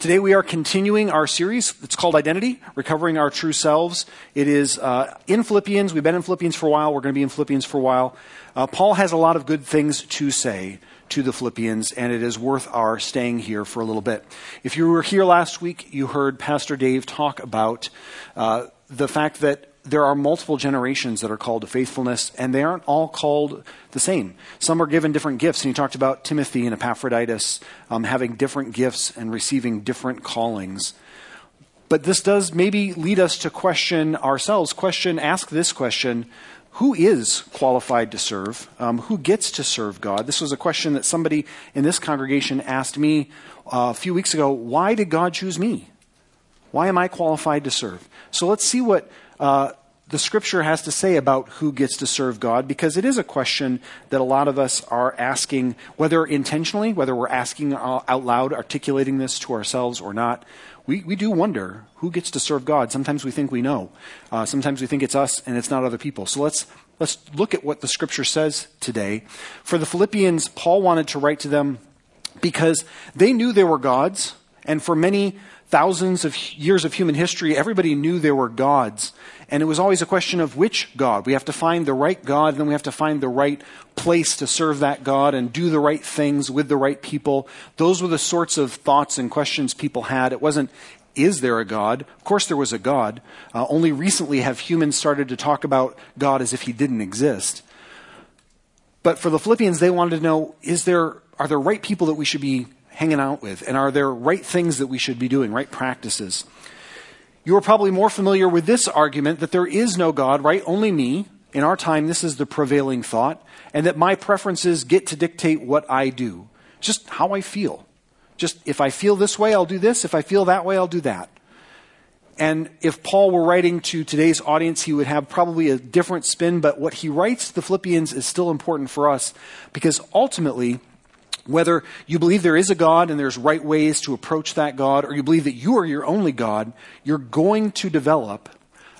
Today we are continuing our series. It's called Identity, Recovering Our True Selves. It is uh, in Philippians. We've been in Philippians for a while. We're going to be in Philippians for a while. Uh, Paul has a lot of good things to say to the Philippians, and it is worth our staying here for a little bit. If you were here last week, you heard Pastor Dave talk about uh, the fact that there are multiple generations that are called to faithfulness, and they aren't all called the same. Some are given different gifts, and he talked about Timothy and Epaphroditus um, having different gifts and receiving different callings. But this does maybe lead us to question ourselves, question, ask this question who is qualified to serve? Um, who gets to serve God? This was a question that somebody in this congregation asked me uh, a few weeks ago. Why did God choose me? Why am I qualified to serve? So let's see what uh, the scripture has to say about who gets to serve God because it is a question that a lot of us are asking, whether intentionally, whether we're asking out loud, articulating this to ourselves or not. We, we do wonder who gets to serve God. Sometimes we think we know. Uh, sometimes we think it's us and it's not other people. So let's, let's look at what the scripture says today. For the Philippians, Paul wanted to write to them because they knew they were gods, and for many thousands of years of human history, everybody knew there were gods. And it was always a question of which God. We have to find the right God, and then we have to find the right place to serve that God and do the right things with the right people. Those were the sorts of thoughts and questions people had. It wasn't, is there a God? Of course, there was a God. Uh, only recently have humans started to talk about God as if he didn't exist. But for the Philippians, they wanted to know, is there, are there right people that we should be hanging out with? And are there right things that we should be doing, right practices? You are probably more familiar with this argument that there is no God, right? Only me. In our time, this is the prevailing thought, and that my preferences get to dictate what I do. Just how I feel. Just if I feel this way, I'll do this. If I feel that way, I'll do that. And if Paul were writing to today's audience, he would have probably a different spin, but what he writes to the Philippians is still important for us because ultimately, whether you believe there is a God and there's right ways to approach that God, or you believe that you are your only God, you're going to develop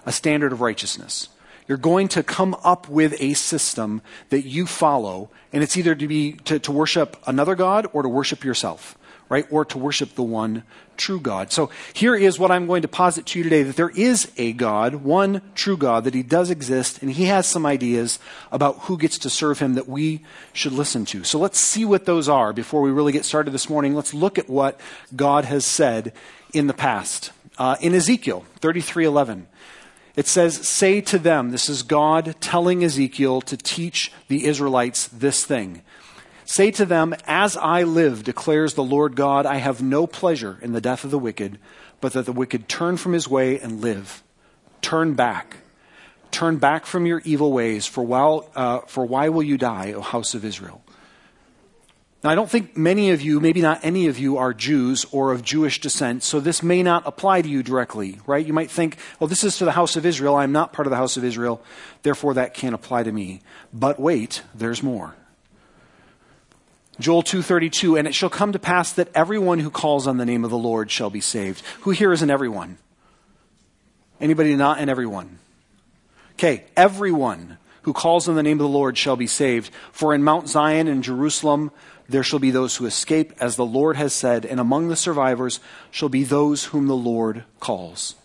a standard of righteousness. You're going to come up with a system that you follow, and it's either to be to, to worship another God or to worship yourself right? Or to worship the one true God. So here is what I'm going to posit to you today that there is a God, one true God, that he does exist, and he has some ideas about who gets to serve him that we should listen to. So let's see what those are before we really get started this morning. Let's look at what God has said in the past. Uh, in Ezekiel 33:11, it says, "Say to them, this is God telling Ezekiel to teach the Israelites this thing." Say to them, As I live, declares the Lord God, I have no pleasure in the death of the wicked, but that the wicked turn from his way and live. Turn back. Turn back from your evil ways, for, while, uh, for why will you die, O house of Israel? Now, I don't think many of you, maybe not any of you, are Jews or of Jewish descent, so this may not apply to you directly, right? You might think, well, this is to the house of Israel. I'm not part of the house of Israel, therefore that can't apply to me. But wait, there's more. Joel 2:32 and it shall come to pass that everyone who calls on the name of the Lord shall be saved. Who here is an everyone? Anybody not an everyone? Okay, everyone who calls on the name of the Lord shall be saved. For in Mount Zion and Jerusalem there shall be those who escape, as the Lord has said, and among the survivors shall be those whom the Lord calls.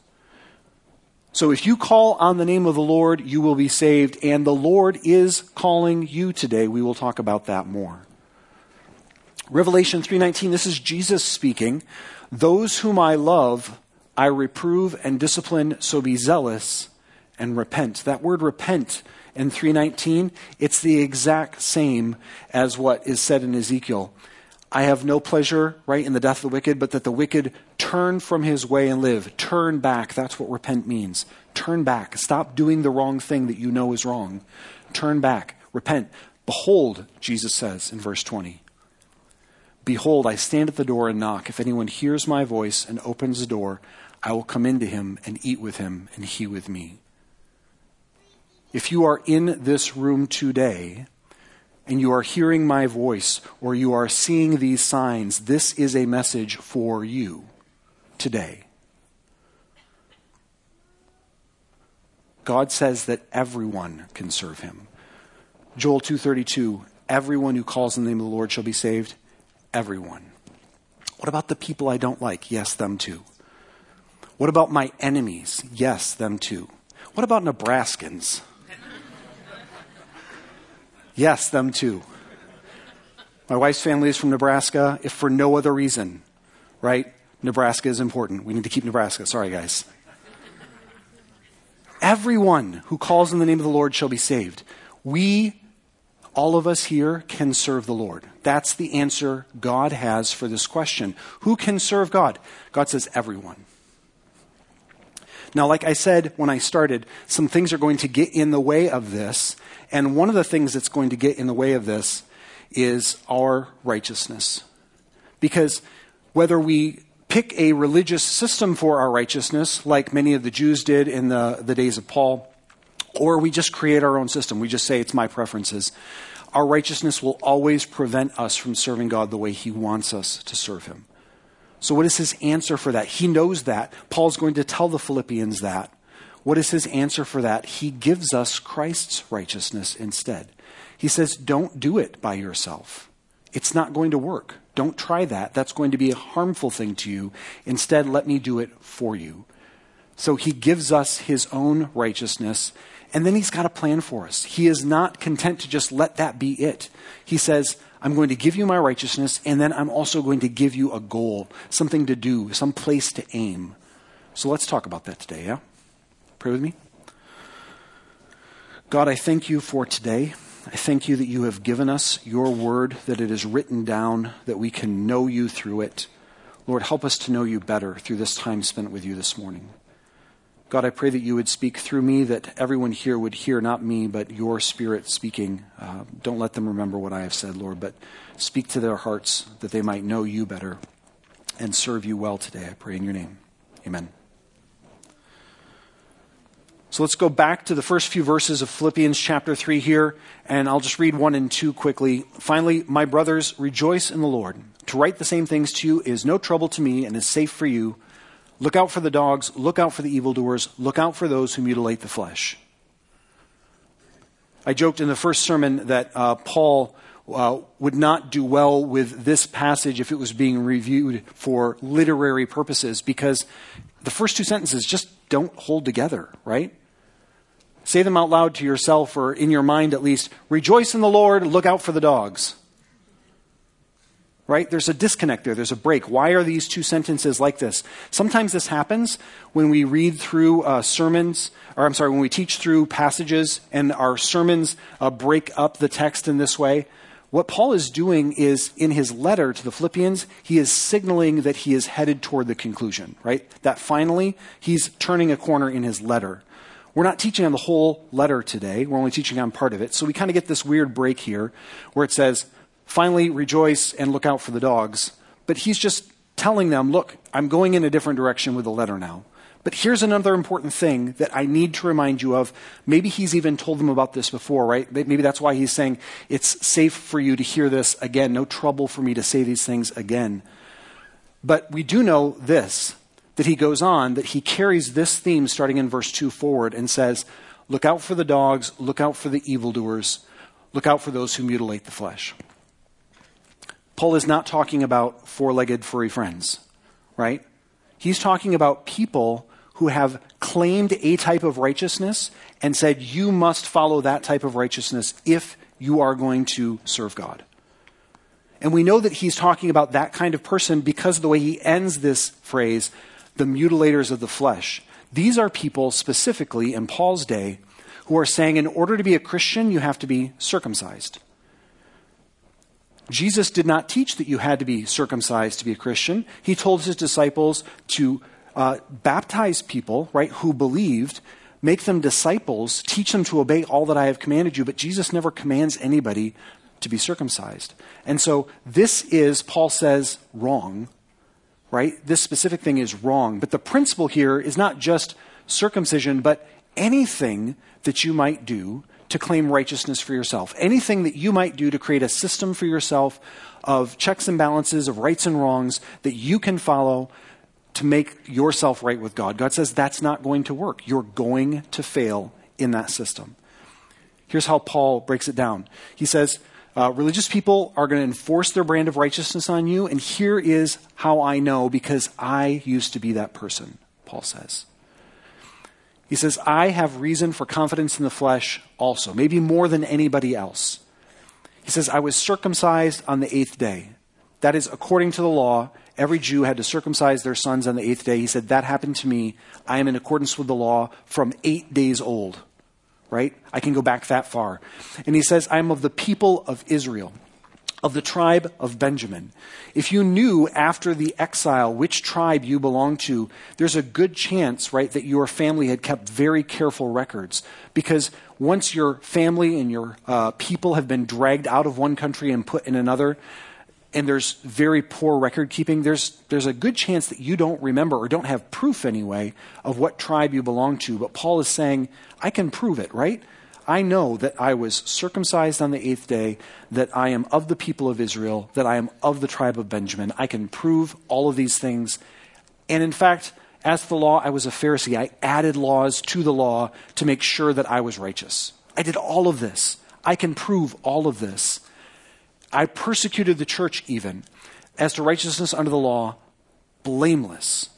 So if you call on the name of the Lord, you will be saved, and the Lord is calling you today. We will talk about that more. Revelation 3:19 this is Jesus speaking those whom I love I reprove and discipline so be zealous and repent. That word repent in 319 it's the exact same as what is said in Ezekiel. I have no pleasure right in the death of the wicked but that the wicked turn from his way and live. Turn back that's what repent means. Turn back. Stop doing the wrong thing that you know is wrong. Turn back. Repent. Behold Jesus says in verse 20 Behold, I stand at the door and knock. If anyone hears my voice and opens the door, I will come into him and eat with him, and he with me. If you are in this room today, and you are hearing my voice, or you are seeing these signs, this is a message for you today. God says that everyone can serve him. Joel 2:32 Everyone who calls on the name of the Lord shall be saved everyone. What about the people I don't like? Yes, them too. What about my enemies? Yes, them too. What about Nebraskans? yes, them too. My wife's family is from Nebraska, if for no other reason, right? Nebraska is important. We need to keep Nebraska. Sorry, guys. Everyone who calls in the name of the Lord shall be saved. We, all of us here, can serve the Lord. That's the answer God has for this question. Who can serve God? God says everyone. Now, like I said when I started, some things are going to get in the way of this. And one of the things that's going to get in the way of this is our righteousness. Because whether we pick a religious system for our righteousness, like many of the Jews did in the, the days of Paul, or we just create our own system, we just say it's my preferences, our righteousness will always prevent us from serving God the way He wants us to serve Him. So, what is his answer for that? He knows that. Paul's going to tell the Philippians that. What is his answer for that? He gives us Christ's righteousness instead. He says, Don't do it by yourself. It's not going to work. Don't try that. That's going to be a harmful thing to you. Instead, let me do it for you. So he gives us his own righteousness, and then he's got a plan for us. He is not content to just let that be it. He says, I'm going to give you my righteousness, and then I'm also going to give you a goal, something to do, some place to aim. So let's talk about that today, yeah? Pray with me. God, I thank you for today. I thank you that you have given us your word, that it is written down, that we can know you through it. Lord, help us to know you better through this time spent with you this morning. God, I pray that you would speak through me, that everyone here would hear not me, but your spirit speaking. Uh, don't let them remember what I have said, Lord, but speak to their hearts that they might know you better and serve you well today. I pray in your name. Amen. So let's go back to the first few verses of Philippians chapter 3 here, and I'll just read 1 and 2 quickly. Finally, my brothers, rejoice in the Lord. To write the same things to you is no trouble to me and is safe for you. Look out for the dogs, look out for the evildoers, look out for those who mutilate the flesh. I joked in the first sermon that uh, Paul uh, would not do well with this passage if it was being reviewed for literary purposes because the first two sentences just don't hold together, right? Say them out loud to yourself or in your mind at least. Rejoice in the Lord, look out for the dogs right? There's a disconnect there, there's a break. Why are these two sentences like this? Sometimes this happens when we read through uh, sermons, or I'm sorry, when we teach through passages and our sermons uh, break up the text in this way. What Paul is doing is, in his letter to the Philippians, he is signaling that he is headed toward the conclusion, right? That finally, he's turning a corner in his letter. We're not teaching on the whole letter today. We're only teaching on part of it. So we kind of get this weird break here where it says, finally rejoice and look out for the dogs. But he's just telling them, look, I'm going in a different direction with the letter now. But here's another important thing that I need to remind you of. Maybe he's even told them about this before, right? Maybe that's why he's saying it's safe for you to hear this again. No trouble for me to say these things again. But we do know this that he goes on, that he carries this theme starting in verse 2 forward and says, Look out for the dogs, look out for the evildoers, look out for those who mutilate the flesh. Paul is not talking about four legged furry friends, right? He's talking about people who have claimed a type of righteousness and said, you must follow that type of righteousness if you are going to serve God. And we know that he's talking about that kind of person because of the way he ends this phrase, the mutilators of the flesh. These are people specifically in Paul's day who are saying, in order to be a Christian, you have to be circumcised. Jesus did not teach that you had to be circumcised to be a Christian. He told his disciples to uh, baptize people, right, who believed, make them disciples, teach them to obey all that I have commanded you. But Jesus never commands anybody to be circumcised. And so this is, Paul says, wrong, right? This specific thing is wrong. But the principle here is not just circumcision, but anything that you might do to claim righteousness for yourself. Anything that you might do to create a system for yourself of checks and balances, of rights and wrongs that you can follow to make yourself right with God. God says that's not going to work. You're going to fail in that system. Here's how Paul breaks it down. He says, Uh, religious people are going to enforce their brand of righteousness on you, and here is how I know because I used to be that person, Paul says. He says, I have reason for confidence in the flesh also, maybe more than anybody else. He says, I was circumcised on the eighth day. That is, according to the law, every Jew had to circumcise their sons on the eighth day. He said, That happened to me. I am in accordance with the law from eight days old. Right? I can go back that far. And he says, I am of the people of Israel of the tribe of Benjamin. If you knew after the exile which tribe you belonged to, there's a good chance, right, that your family had kept very careful records. Because once your family and your uh, people have been dragged out of one country and put in another, and there's very poor record keeping, there's, there's a good chance that you don't remember or don't have proof anyway of what tribe you belong to. But Paul is saying, I can prove it, right? I know that I was circumcised on the eighth day, that I am of the people of Israel, that I am of the tribe of Benjamin. I can prove all of these things. And in fact, as to the law, I was a Pharisee. I added laws to the law to make sure that I was righteous. I did all of this. I can prove all of this. I persecuted the church even as to righteousness under the law, blameless.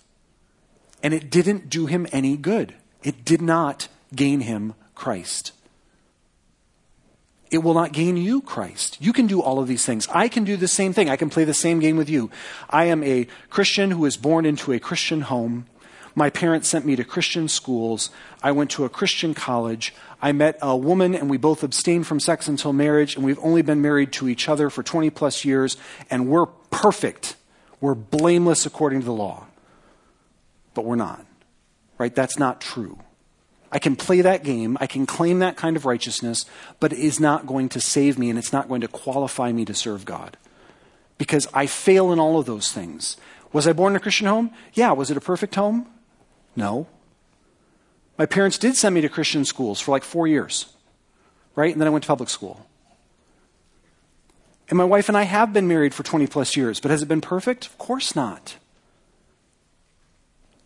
And it didn't do him any good. It did not gain him Christ it will not gain you Christ. You can do all of these things. I can do the same thing. I can play the same game with you. I am a Christian who was born into a Christian home. My parents sent me to Christian schools. I went to a Christian college. I met a woman and we both abstained from sex until marriage, and we've only been married to each other for 20 plus years, and we're perfect. We're blameless according to the law. But we're not. Right? That's not true. I can play that game, I can claim that kind of righteousness, but it is not going to save me and it's not going to qualify me to serve God. Because I fail in all of those things. Was I born in a Christian home? Yeah. Was it a perfect home? No. My parents did send me to Christian schools for like four years, right? And then I went to public school. And my wife and I have been married for 20 plus years, but has it been perfect? Of course not.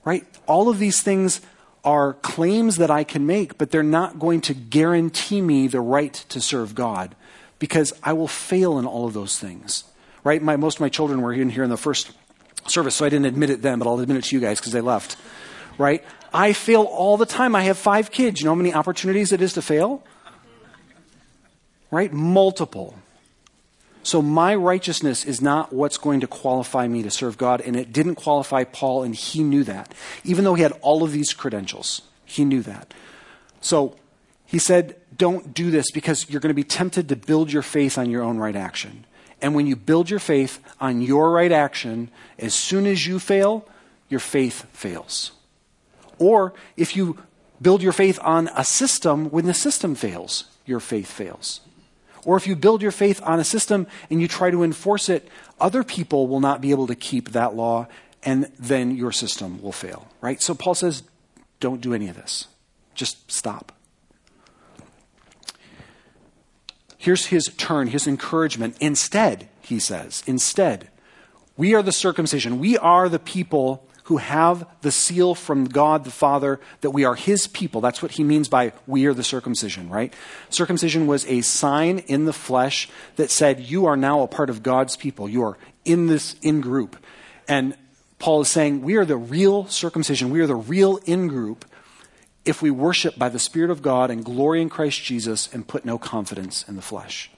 Right? All of these things are claims that I can make, but they're not going to guarantee me the right to serve God because I will fail in all of those things. Right? My, most of my children were in here in the first service, so I didn't admit it then, but I'll admit it to you guys because they left. Right? I fail all the time. I have five kids. You know how many opportunities it is to fail? Right? Multiple. So my righteousness is not what's going to qualify me to serve God, and it didn't qualify Paul, and he knew that. Even though he had all of these credentials, he knew that. So he said, Don't do this because you're going to be tempted to build your faith on your own right action. And when you build your faith on your right action, as soon as you fail, your faith fails. Or if you build your faith on a system, when the system fails, your faith fails. Or if you build your faith on a system and you try to enforce it, other people will not be able to keep that law, and then your system will fail, right? So Paul says, don't do any of this. Just stop. Here's his turn, his encouragement. Instead, he says, instead, we are the circumcision. We are the people who have the seal from God the Father that we are his people. That's what he means by we are the circumcision, right? Circumcision was a sign in the flesh that said you are now a part of God's people. You are in this in group. And Paul is saying we are the real circumcision. We are the real in group if we worship by the Spirit of God and glory in Christ Jesus and put no confidence in the flesh.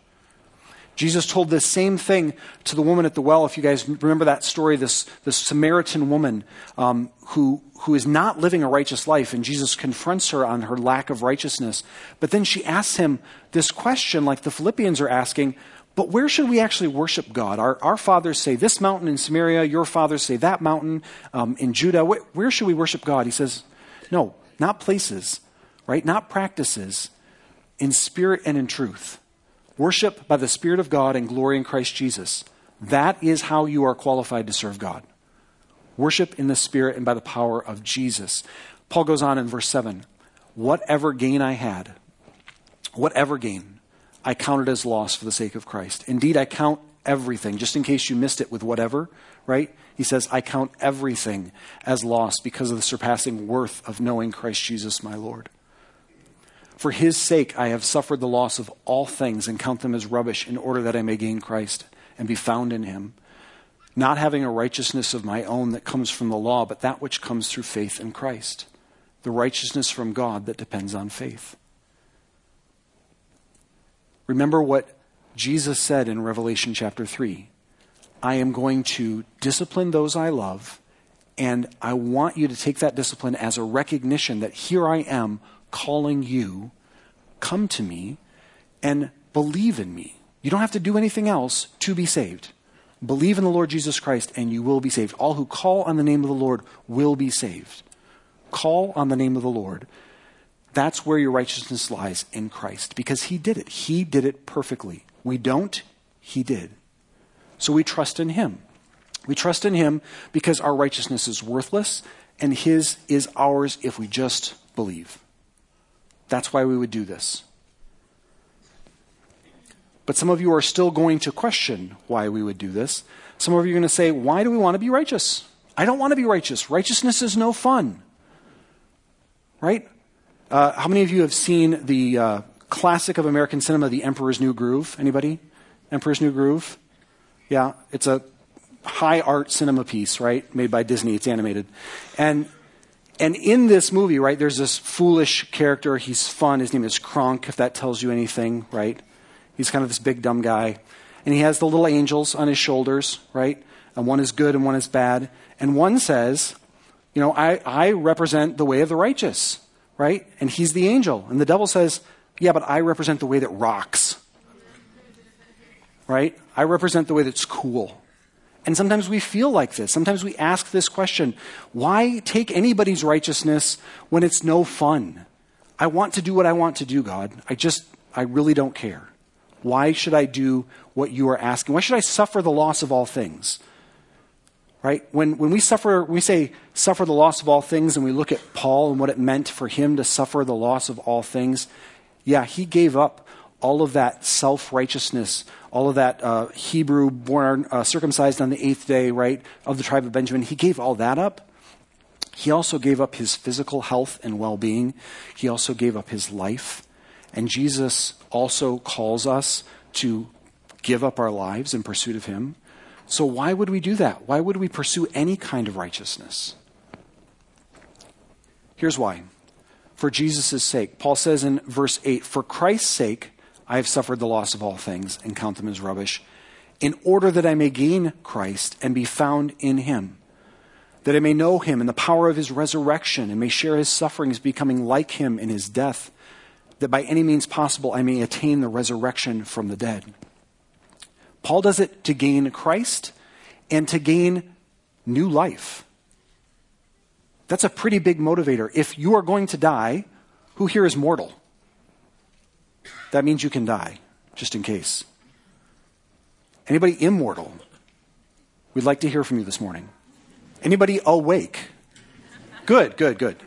Jesus told this same thing to the woman at the well. If you guys remember that story, this, this Samaritan woman um, who, who is not living a righteous life, and Jesus confronts her on her lack of righteousness. But then she asks him this question, like the Philippians are asking But where should we actually worship God? Our, our fathers say this mountain in Samaria, your fathers say that mountain um, in Judah. Where, where should we worship God? He says, No, not places, right? Not practices, in spirit and in truth. Worship by the Spirit of God and glory in Christ Jesus. That is how you are qualified to serve God. Worship in the Spirit and by the power of Jesus. Paul goes on in verse 7 Whatever gain I had, whatever gain, I counted as loss for the sake of Christ. Indeed, I count everything, just in case you missed it with whatever, right? He says, I count everything as loss because of the surpassing worth of knowing Christ Jesus my Lord. For his sake I have suffered the loss of all things and count them as rubbish in order that I may gain Christ and be found in him, not having a righteousness of my own that comes from the law, but that which comes through faith in Christ, the righteousness from God that depends on faith. Remember what Jesus said in Revelation chapter 3 I am going to discipline those I love, and I want you to take that discipline as a recognition that here I am calling you, come to me, and believe in me. You don't have to do anything else to be saved. Believe in the Lord Jesus Christ, and you will be saved. All who call on the name of the Lord will be saved. Call on the name of the Lord. That's where your righteousness lies in Christ, because He did it. He did it perfectly. We don't, He did. So we trust in Him. We trust in Him because our righteousness is worthless, and His is ours if we just believe. That's why we would do this. But some of you are still going to question why we would do this. Some of you are going to say, Why do we want to be righteous? I don't want to be righteous. Righteousness is no fun. Right? Uh, how many of you have seen the uh, classic of American cinema, The Emperor's New Groove? Anybody? Emperor's New Groove? Yeah, it's a high art cinema piece, right? Made by Disney. It's animated. And and in this movie, right, there's this foolish character. He's fun. His name is Kronk, if that tells you anything, right? He's kind of this big, dumb guy. And he has the little angels on his shoulders, right? And one is good and one is bad. And one says, you know, I, I represent the way of the righteous, right? And he's the angel. And the devil says, yeah, but I represent the way that rocks, right? I represent the way that's cool. And sometimes we feel like this. Sometimes we ask this question why take anybody's righteousness when it's no fun? I want to do what I want to do, God. I just, I really don't care. Why should I do what you are asking? Why should I suffer the loss of all things? Right? When, when we suffer, we say suffer the loss of all things, and we look at Paul and what it meant for him to suffer the loss of all things, yeah, he gave up all of that self righteousness, all of that uh, Hebrew, born uh, circumcised on the eighth day, right, of the tribe of Benjamin. He gave all that up. He also gave up his physical health and well being. He also gave up his life. And Jesus also calls us to give up our lives in pursuit of Him. So, why would we do that? Why would we pursue any kind of righteousness? Here's why. For Jesus' sake. Paul says in verse 8, For Christ's sake, I have suffered the loss of all things and count them as rubbish, in order that I may gain Christ and be found in Him, that I may know Him and the power of His resurrection and may share His sufferings, becoming like Him in His death that by any means possible I may attain the resurrection from the dead. Paul does it to gain Christ and to gain new life. That's a pretty big motivator. If you are going to die, who here is mortal? That means you can die, just in case. Anybody immortal? We'd like to hear from you this morning. Anybody awake? Good, good, good.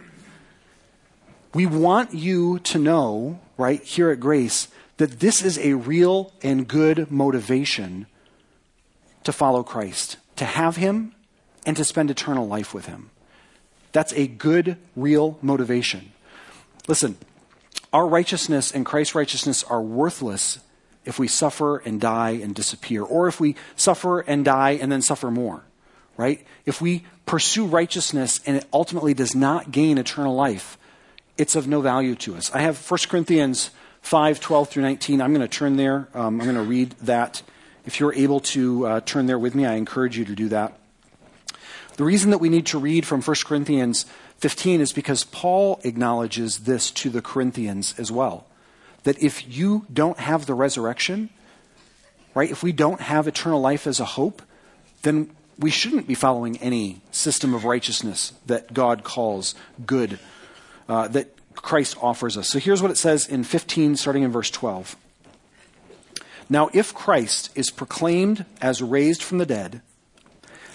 We want you to know, right, here at Grace, that this is a real and good motivation to follow Christ, to have Him, and to spend eternal life with Him. That's a good, real motivation. Listen, our righteousness and Christ's righteousness are worthless if we suffer and die and disappear, or if we suffer and die and then suffer more, right? If we pursue righteousness and it ultimately does not gain eternal life, it's of no value to us. I have 1 Corinthians 5 12 through 19. I'm going to turn there. Um, I'm going to read that. If you're able to uh, turn there with me, I encourage you to do that. The reason that we need to read from 1 Corinthians 15 is because Paul acknowledges this to the Corinthians as well. That if you don't have the resurrection, right, if we don't have eternal life as a hope, then we shouldn't be following any system of righteousness that God calls good uh, that Christ offers us. So here's what it says in 15, starting in verse 12. Now, if Christ is proclaimed as raised from the dead,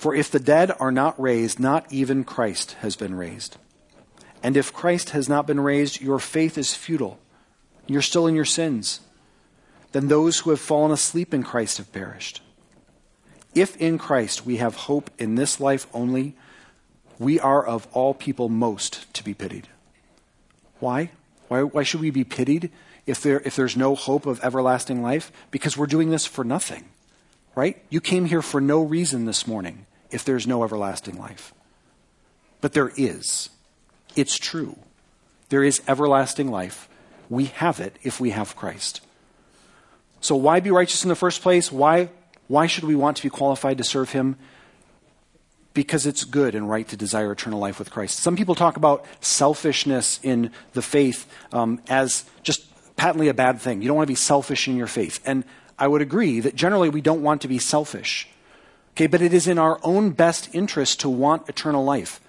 For if the dead are not raised, not even Christ has been raised. And if Christ has not been raised, your faith is futile. You're still in your sins. Then those who have fallen asleep in Christ have perished. If in Christ we have hope in this life only, we are of all people most to be pitied. Why? Why, why should we be pitied if, there, if there's no hope of everlasting life? Because we're doing this for nothing, right? You came here for no reason this morning if there's no everlasting life. But there is. It's true. There is everlasting life. We have it if we have Christ. So, why be righteous in the first place? Why, why should we want to be qualified to serve Him? Because it's good and right to desire eternal life with Christ. Some people talk about selfishness in the faith um, as just patently a bad thing. You don't want to be selfish in your faith. And I would agree that generally we don't want to be selfish. Okay, but it is in our own best interest to want eternal life.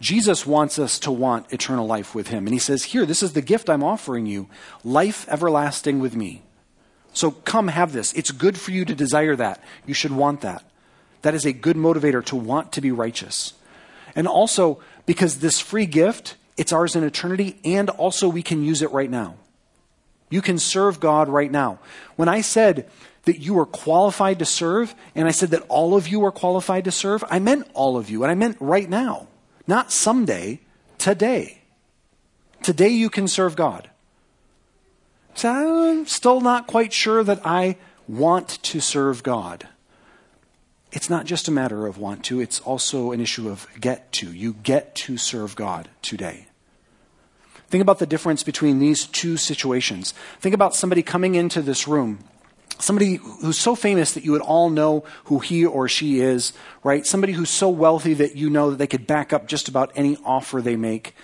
Jesus wants us to want eternal life with him. And he says, Here, this is the gift I'm offering you life everlasting with me. So come have this. It's good for you to desire that. You should want that. That is a good motivator to want to be righteous. And also, because this free gift, it's ours in eternity, and also we can use it right now. You can serve God right now. When I said that you are qualified to serve, and I said that all of you are qualified to serve, I meant all of you, and I meant right now, not someday, today. Today you can serve God. So I'm still not quite sure that I want to serve God. It's not just a matter of want to, it's also an issue of get to. You get to serve God today. Think about the difference between these two situations. Think about somebody coming into this room somebody who's so famous that you would all know who he or she is, right? Somebody who's so wealthy that you know that they could back up just about any offer they make.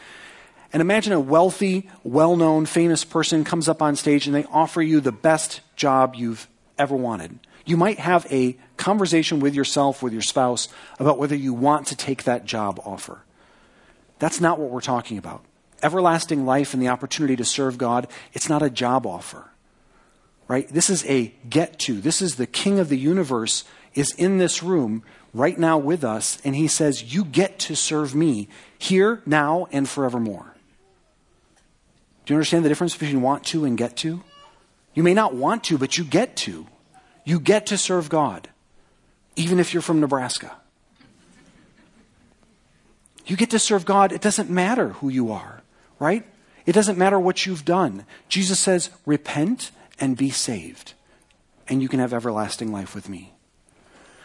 And imagine a wealthy, well known, famous person comes up on stage and they offer you the best job you've ever wanted. You might have a conversation with yourself, with your spouse, about whether you want to take that job offer. That's not what we're talking about. Everlasting life and the opportunity to serve God, it's not a job offer right? This is a get to. This is the king of the universe is in this room right now with us, and he says, You get to serve me here, now, and forevermore. Do you understand the difference between want to and get to? You may not want to, but you get to. You get to serve God, even if you're from Nebraska. You get to serve God. It doesn't matter who you are, right? It doesn't matter what you've done. Jesus says, repent and be saved, and you can have everlasting life with me.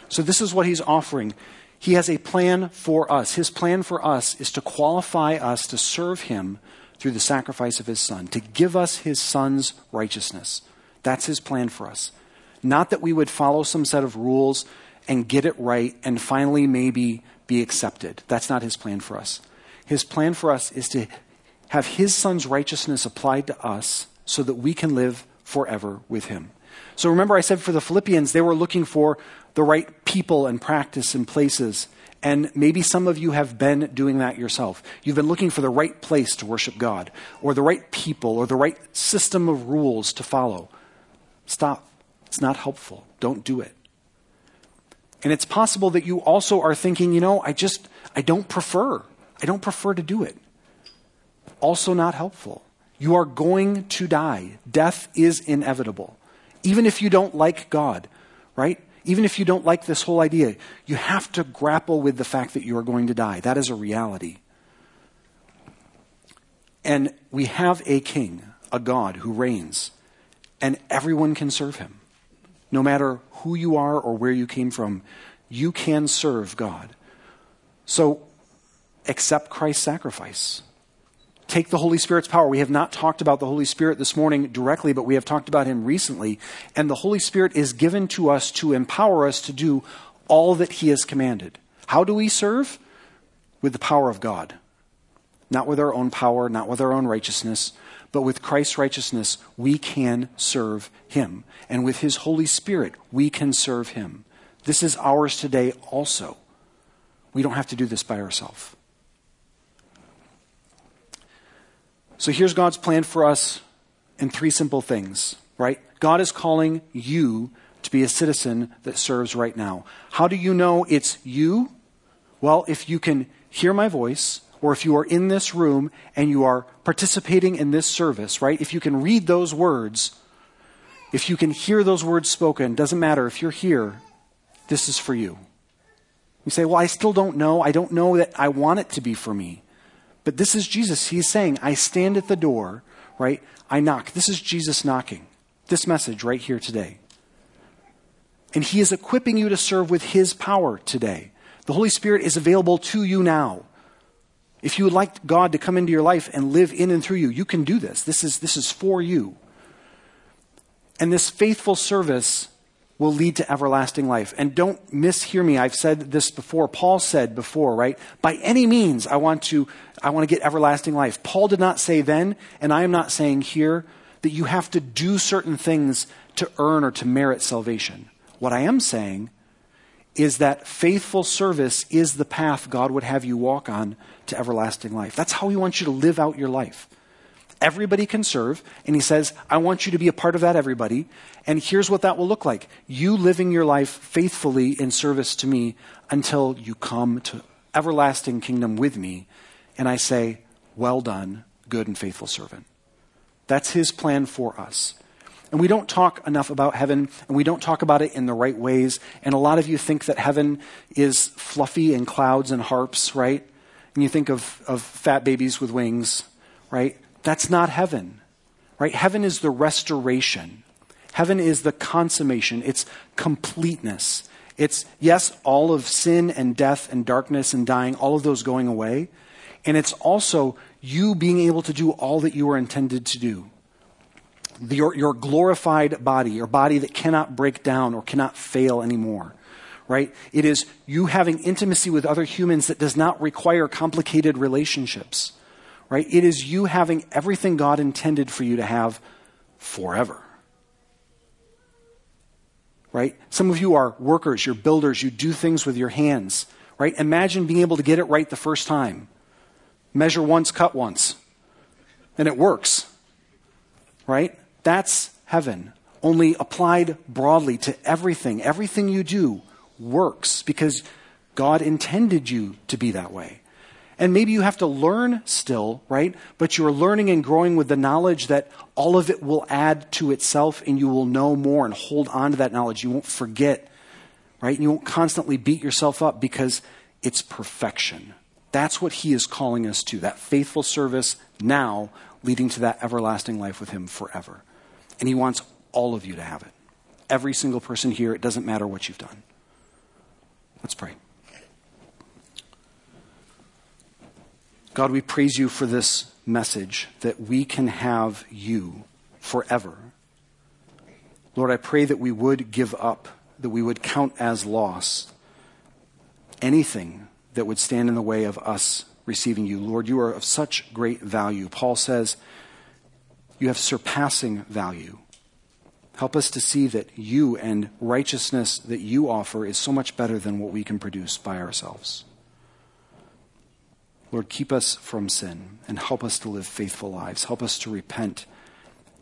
So, this is what he's offering. He has a plan for us. His plan for us is to qualify us to serve him through the sacrifice of his son, to give us his son's righteousness. That's his plan for us. Not that we would follow some set of rules and get it right and finally maybe be accepted. That's not his plan for us. His plan for us is to have his son's righteousness applied to us so that we can live forever with him. So remember, I said for the Philippians, they were looking for the right people and practice and places. And maybe some of you have been doing that yourself. You've been looking for the right place to worship God, or the right people, or the right system of rules to follow. Stop. It's not helpful. Don't do it. And it's possible that you also are thinking, you know, I just, I don't prefer. I don't prefer to do it. Also, not helpful. You are going to die. Death is inevitable. Even if you don't like God, right? Even if you don't like this whole idea, you have to grapple with the fact that you are going to die. That is a reality. And we have a king, a God who reigns, and everyone can serve him. No matter who you are or where you came from, you can serve God. So accept Christ's sacrifice take the Holy Spirit's power. We have not talked about the Holy Spirit this morning directly, but we have talked about him recently. And the Holy Spirit is given to us to empower us to do all that he has commanded. How do we serve? With the power of God. Not with our own power, not with our own righteousness, but with Christ's righteousness, we can serve him. And with his Holy Spirit, we can serve him. This is ours today also. We don't have to do this by ourselves. So here's God's plan for us in three simple things, right? God is calling you to be a citizen that serves right now. How do you know it's you? Well, if you can hear my voice, or if you are in this room and you are participating in this service, right? If you can read those words, if you can hear those words spoken, doesn't matter if you're here, this is for you. You say, Well, I still don't know. I don't know that I want it to be for me. But this is Jesus. He's saying, I stand at the door, right? I knock. This is Jesus knocking. This message right here today. And He is equipping you to serve with His power today. The Holy Spirit is available to you now. If you would like God to come into your life and live in and through you, you can do this. This is, this is for you. And this faithful service will lead to everlasting life. And don't mishear me. I've said this before. Paul said before, right? By any means, I want to, I want to get everlasting life. Paul did not say then, and I am not saying here, that you have to do certain things to earn or to merit salvation. What I am saying is that faithful service is the path God would have you walk on to everlasting life. That's how He wants you to live out your life. Everybody can serve, and He says, I want you to be a part of that, everybody. And here's what that will look like you living your life faithfully in service to me until you come to everlasting kingdom with me. And I say, Well done, good and faithful servant. That's His plan for us. And we don't talk enough about heaven, and we don't talk about it in the right ways. And a lot of you think that heaven is fluffy and clouds and harps, right? And you think of, of fat babies with wings, right? That's not heaven, right? Heaven is the restoration. Heaven is the consummation. It's completeness. It's, yes, all of sin and death and darkness and dying, all of those going away. And it's also you being able to do all that you were intended to do your, your glorified body, your body that cannot break down or cannot fail anymore, right? It is you having intimacy with other humans that does not require complicated relationships, right? It is you having everything God intended for you to have forever. Right? Some of you are workers, you're builders, you do things with your hands, right? Imagine being able to get it right the first time. Measure once, cut once. And it works. Right? That's heaven, only applied broadly to everything. Everything you do works because God intended you to be that way. And maybe you have to learn still, right? But you're learning and growing with the knowledge that all of it will add to itself and you will know more and hold on to that knowledge. You won't forget, right? And you won't constantly beat yourself up because it's perfection. That's what he is calling us to, that faithful service now leading to that everlasting life with him forever. And He wants all of you to have it. Every single person here, it doesn't matter what you've done. Let's pray. God, we praise you for this message that we can have you forever. Lord, I pray that we would give up, that we would count as loss anything that would stand in the way of us receiving you. Lord, you are of such great value. Paul says, you have surpassing value. Help us to see that you and righteousness that you offer is so much better than what we can produce by ourselves. Lord, keep us from sin and help us to live faithful lives. Help us to repent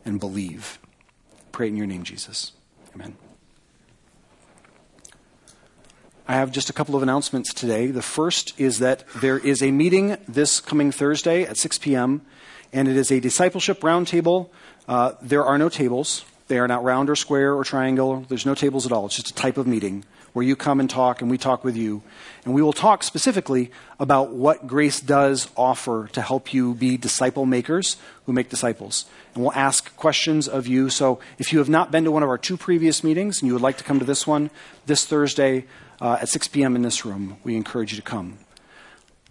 and believe. Pray in your name, Jesus. Amen. I have just a couple of announcements today. The first is that there is a meeting this coming Thursday at 6 p.m and it is a discipleship roundtable. Uh, there are no tables. They are not round or square or triangle. There's no tables at all. It's just a type of meeting where you come and talk and we talk with you. And we will talk specifically about what grace does offer to help you be disciple makers who make disciples. And we'll ask questions of you. So if you have not been to one of our two previous meetings and you would like to come to this one this Thursday uh, at 6 p.m. in this room, we encourage you to come.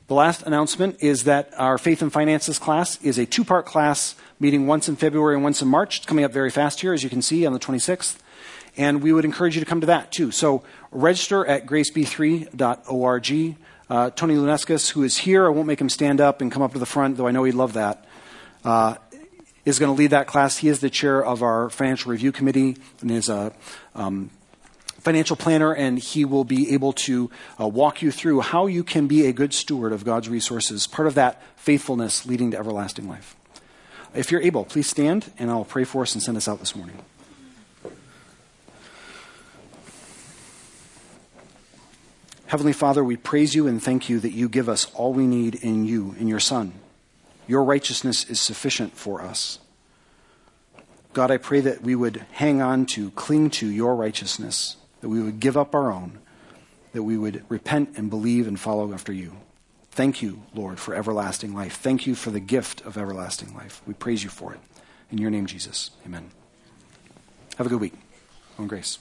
The last announcement is that our Faith and Finances class is a two part class meeting once in February and once in March. It's coming up very fast here, as you can see, on the 26th. And we would encourage you to come to that too. So register at graceb3.org. Uh, Tony Lunescus, who is here, I won't make him stand up and come up to the front, though I know he'd love that, uh, is going to lead that class. He is the chair of our financial review committee and is a um, financial planner, and he will be able to uh, walk you through how you can be a good steward of God's resources, part of that faithfulness leading to everlasting life. If you're able, please stand and I'll pray for us and send us out this morning. Heavenly Father, we praise you and thank you that you give us all we need in you, in your Son. Your righteousness is sufficient for us. God, I pray that we would hang on to, cling to your righteousness, that we would give up our own, that we would repent and believe and follow after you. Thank you, Lord, for everlasting life. Thank you for the gift of everlasting life. We praise you for it. In your name, Jesus. Amen. Have a good week. On grace.